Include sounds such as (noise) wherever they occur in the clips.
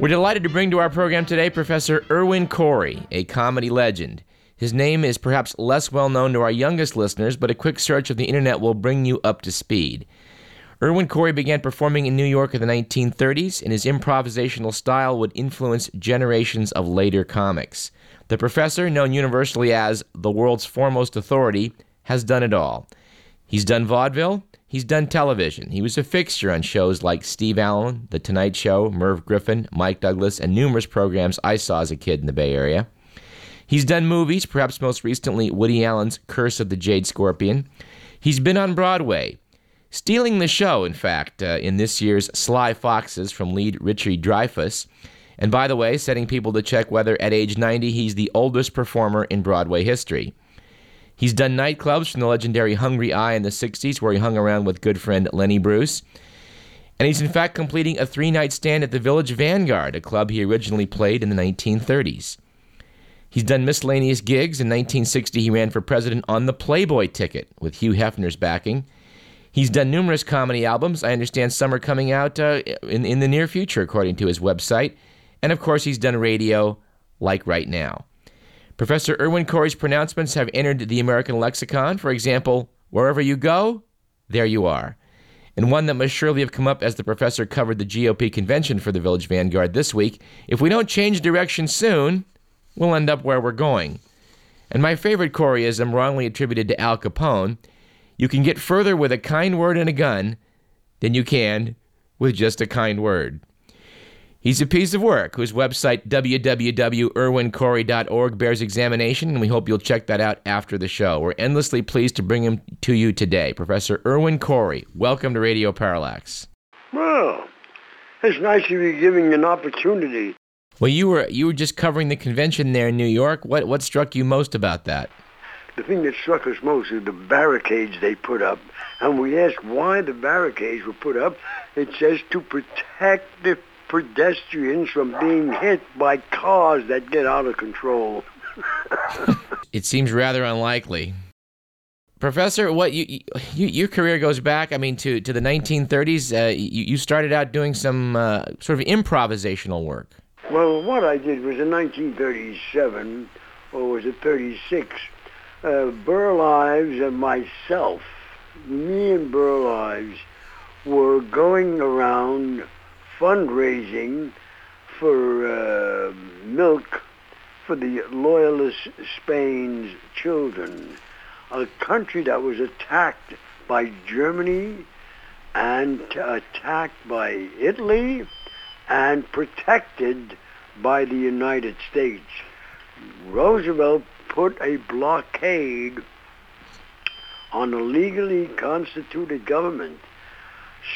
We're delighted to bring to our program today Professor Irwin Corey, a comedy legend. His name is perhaps less well known to our youngest listeners, but a quick search of the internet will bring you up to speed. Irwin Corey began performing in New York in the 1930s, and his improvisational style would influence generations of later comics. The professor, known universally as the world's foremost authority, has done it all. He's done vaudeville, he's done television. He was a fixture on shows like Steve Allen, The Tonight Show, Merv Griffin, Mike Douglas, and numerous programs I saw as a kid in the Bay Area. He's done movies, perhaps most recently Woody Allen's Curse of the Jade Scorpion. He's been on Broadway, stealing the show, in fact, uh, in this year's Sly Foxes from lead Richie Dreyfuss. And by the way, setting people to check whether at age 90 he's the oldest performer in Broadway history. He's done nightclubs from the legendary hungry i in the 60s, where he hung around with good friend Lenny Bruce. And he's in fact completing a three night stand at the Village Vanguard, a club he originally played in the 1930s. He's done miscellaneous gigs. In 1960, he ran for president on the Playboy ticket with Hugh Hefner's backing. He's done numerous comedy albums. I understand some are coming out uh, in, in the near future, according to his website. And of course, he's done radio like right now. Professor Irwin Corey's pronouncements have entered the American lexicon. For example, wherever you go, there you are. And one that must surely have come up as the professor covered the GOP convention for the Village Vanguard this week. If we don't change direction soon, we'll end up where we're going. And my favorite Coreyism, wrongly attributed to Al Capone, you can get further with a kind word and a gun than you can with just a kind word. He's a piece of work whose website, www.irwincorey.org, bears examination, and we hope you'll check that out after the show. We're endlessly pleased to bring him to you today. Professor Irwin Corey, welcome to Radio Parallax. Well, it's nice to be giving an opportunity. Well, you were you were just covering the convention there in New York. What what struck you most about that? The thing that struck us most is the barricades they put up. And we asked why the barricades were put up. It says to protect the pedestrians from being hit by cars that get out of control. (laughs) it seems rather unlikely. Professor, what you, you, your career goes back? I mean, to to the 1930s. Uh, you, you started out doing some uh, sort of improvisational work. Well, what I did was in 1937, or was it 36? Uh, Burl Ives and myself, me and Burl Ives, were going around fundraising for uh, milk for the Loyalist Spain's children, a country that was attacked by Germany and attacked by Italy and protected by the United States. Roosevelt put a blockade on a legally constituted government.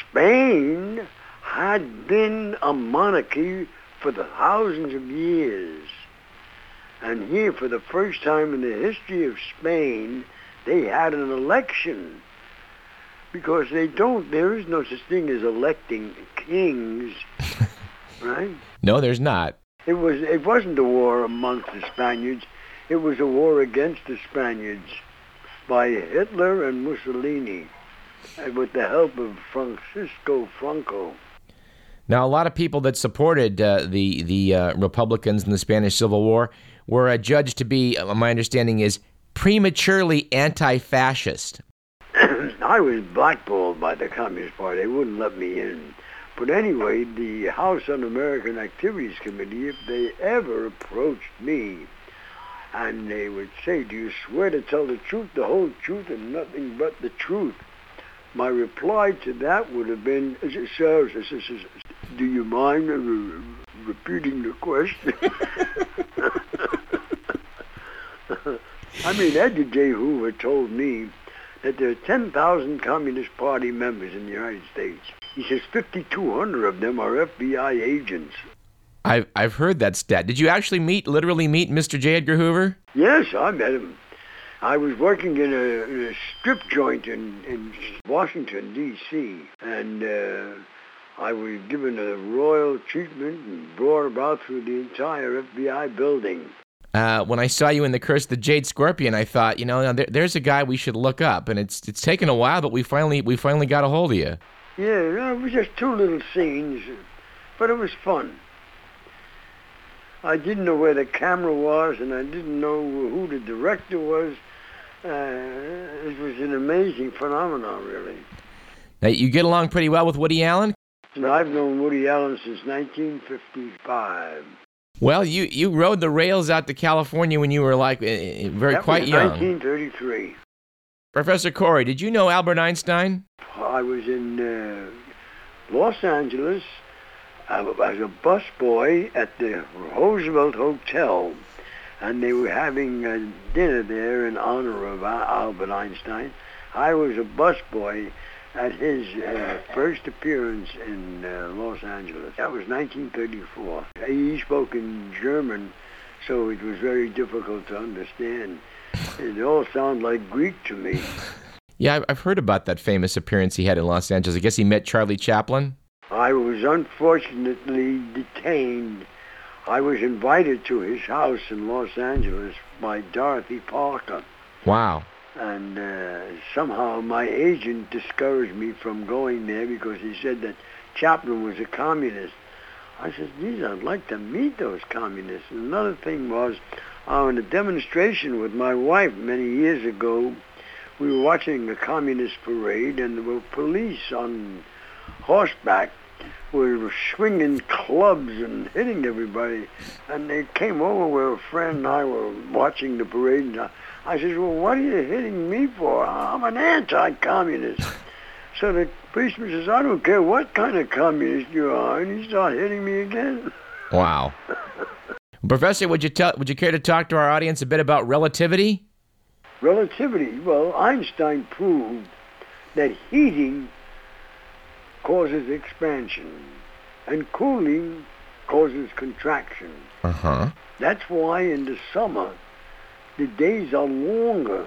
Spain had been a monarchy for the thousands of years. And here, for the first time in the history of Spain, they had an election. Because they don't, there is no such thing as electing kings, (laughs) right? No, there's not. It was. It wasn't a war amongst the Spaniards. It was a war against the Spaniards by Hitler and Mussolini, and with the help of Francisco Franco. Now, a lot of people that supported uh, the the uh, Republicans in the Spanish Civil War were uh, judged to be, uh, my understanding is, prematurely anti-fascist. (clears throat) I was blackballed by the Communist Party; they wouldn't let me in. But anyway, the House Un-American Activities Committee, if they ever approached me, and they would say, "Do you swear to tell the truth, the whole truth, and nothing but the truth?" My reply to that would have been, "Sir, do you mind re- repeating the question? (laughs) I mean, Edgar J. Hoover told me that there are 10,000 Communist Party members in the United States. He says 5,200 of them are FBI agents. I've, I've heard that stat. Did you actually meet, literally meet Mr. J. Edgar Hoover? Yes, I met him. I was working in a, in a strip joint in, in Washington, D.C., and uh, I was given a royal treatment and brought about through the entire FBI building. Uh, when I saw you in the Curse of the Jade Scorpion, I thought, you know, there, there's a guy we should look up, and it's it's taken a while, but we finally we finally got a hold of you. Yeah, it was just two little scenes, but it was fun. I didn't know where the camera was, and I didn't know who the director was. Uh, it was an amazing phenomenon, really. Now, you get along pretty well with Woody Allen? And I've known Woody Allen since 1955. Well, you, you rode the rails out to California when you were like uh, very that quite was young. 1933. Professor Corey, did you know Albert Einstein? I was in uh, Los Angeles uh, as a busboy at the Roosevelt Hotel, and they were having a dinner there in honor of Albert Einstein. I was a busboy at his uh, first appearance in uh, Los Angeles. That was 1934. He spoke in German, so it was very difficult to understand. It all sounded like Greek to me. Yeah, I've- I've heard about that famous appearance he had in Los Angeles. I guess he met Charlie Chaplin. I was unfortunately detained. I was invited to his house in Los Angeles by Dorothy Parker. Wow. And uh, somehow my agent discouraged me from going there because he said that Chaplin was a communist. I said, geez, I'd like to meet those communists. And another thing was, on a demonstration with my wife many years ago, we were watching a communist parade and there were police on horseback were swinging clubs and hitting everybody. And they came over where a friend and I were watching the parade. And I, I said, well, what are you hitting me for? I'm an anti-communist. So the policeman says, I don't care what kind of communist you are. And he started hitting me again. Wow. (laughs) Professor, would you tell would you care to talk to our audience a bit about relativity? Relativity. Well, Einstein proved that heating causes expansion and cooling causes contraction. Uh-huh. That's why in the summer the days are longer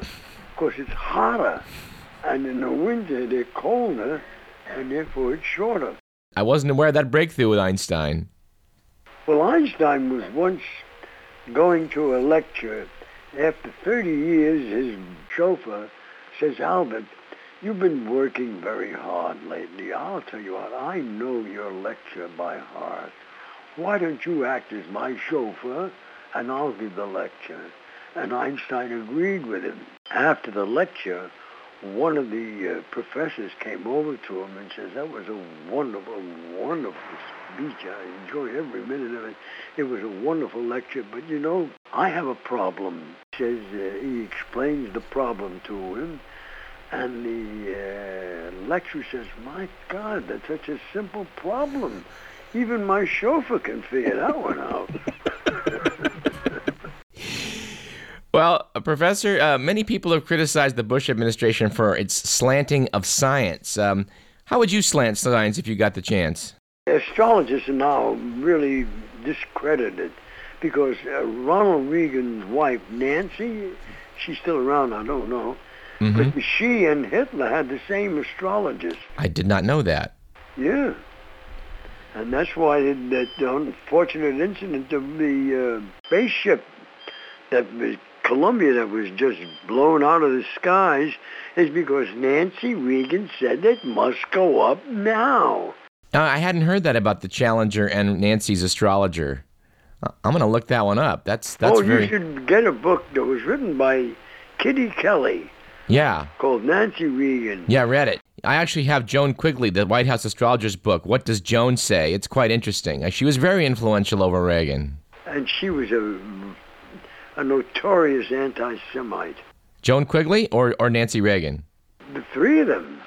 because it's hotter. And in the winter they're colder and therefore it's shorter. I wasn't aware of that breakthrough with Einstein. Well, Einstein was once going to a lecture. After 30 years, his chauffeur says, Albert, you've been working very hard lately. I'll tell you what, I know your lecture by heart. Why don't you act as my chauffeur and I'll give the lecture? And Einstein agreed with him. After the lecture, one of the uh, professors came over to him and says, that was a wonderful, wonderful speech. I enjoyed every minute of it. It was a wonderful lecture, but you know, I have a problem. Says uh, he explains the problem to him, and the uh, lecturer says, "My God, that's such a simple problem. Even my chauffeur can figure that one out." (laughs) Well, uh, Professor, uh, many people have criticized the Bush administration for its slanting of science. Um, how would you slant science if you got the chance? Astrologists are now really discredited because uh, Ronald Reagan's wife, Nancy, she's still around, I don't know, Mhm. but she and Hitler had the same astrologist. I did not know that. Yeah. And that's why that unfortunate incident of the uh, spaceship that was Columbia that was just blown out of the skies is because Nancy Reagan said it must go up now. Uh, I hadn't heard that about the Challenger and Nancy's astrologer. Uh, I'm going to look that one up. That's that's oh, very you should get a book that was written by Kitty Kelley yeah called Nancy Reagan. yeah. I read it. I actually have Joan Quigley, the White House astrologer's book. What does Joan say? It's quite interesting. Uh, She was very influential over Reagan. And she was a, a notorious anti-Semite. Joan Quigley or or Nancy Reagan? The three of them.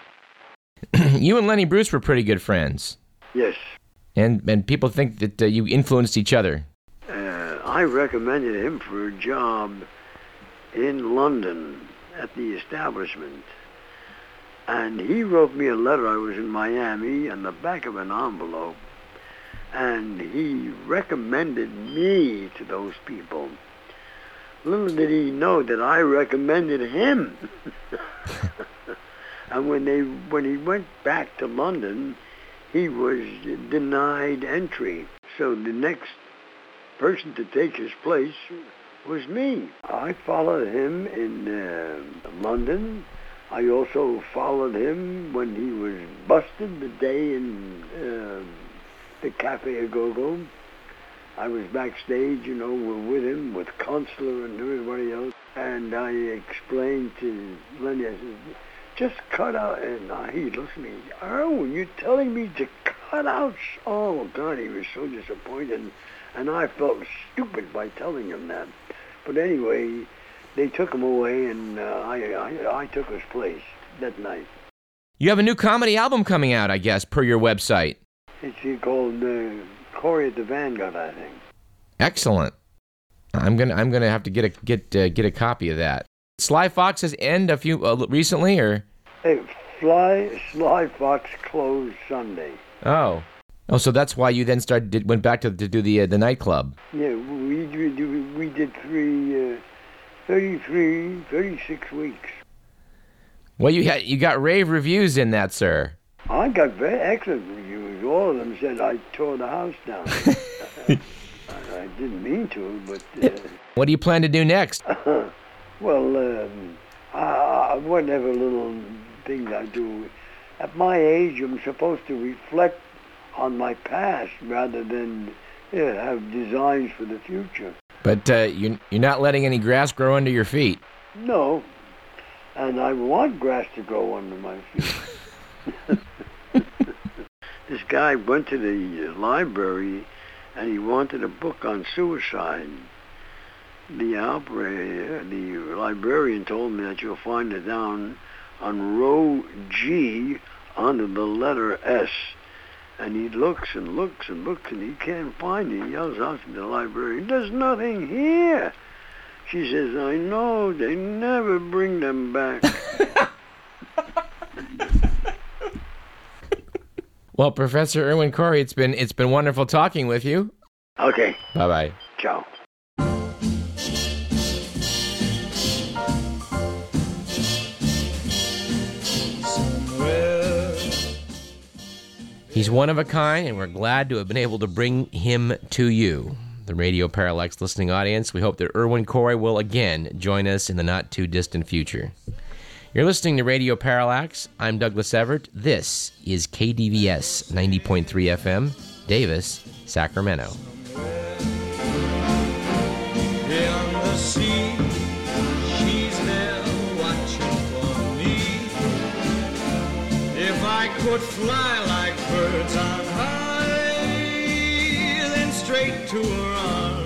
(clears throat) you and Lenny Bruce were pretty good friends, Yes. and and people think that uh, you influenced each other. Uh, I recommended him for a job in London at the establishment. And he wrote me a letter. I was in Miami on the back of an envelope. And he recommended me to those people. Little did he know that I recommended him. (laughs) and when they when he went back to London, he was denied entry. So the next person to take his place was me. I followed him in uh, London. I also followed him when he was busted the day in uh, the Cafe Au Go Go. I was backstage, you know, with him, with Consular and everybody else. And I explained to Lenny, I said, just cut out. And uh, he looks at me, oh, you're telling me to cut out? Oh, God, he was so disappointed. And I felt stupid by telling him that. But anyway, they took him away, and uh, I, I, I took his place that night. You have a new comedy album coming out, I guess, per your website. It's called uh, Corey at the Vanguard, I think. Excellent. I'm gonna I'm gonna have to get a get uh, get a copy of that. Sly Fox's end a few uh, recently, or Hey, Fly Sly Fox closed Sunday. oh oh, so that's why you then started did, went back to, to do the uh, the nightclub. Yeah, we we, we, we did three, uh, 33, 36 weeks. Well, you had you got rave reviews in that, sir. I got very excellent reviews. All of them said I tore the house down. (laughs) I, I didn't mean to, but uh, What do you plan to do next? (laughs) well, um, I, whatever little things I do. At my age, I'm supposed to reflect on my past rather than yeah, have designs for the future. But uh, you you're not letting any grass grow under your feet. No, and I want grass to grow under my feet. (laughs) (laughs) this guy went to the library and he wanted a book on suicide. The opera, the librarian told me that you'll find it down on row G under the letter S. And he looks and looks and looks and he can't find it. He yells out to the librarian, there's nothing here. She says, I know, they never bring them back. (laughs) Well, Professor Irwin Corey, it's been it's been wonderful talking with you. okay, Bye bye. ciao. He's one of a kind, and we're glad to have been able to bring him to you, the Radio Parallax listening audience. We hope that Irwin Corey will again join us in the not too distant future. You're listening to Radio Parallax. I'm Douglas Everett. This is KDVS 90.3 FM, Davis, Sacramento. Fly like birds on high, then straight to her arms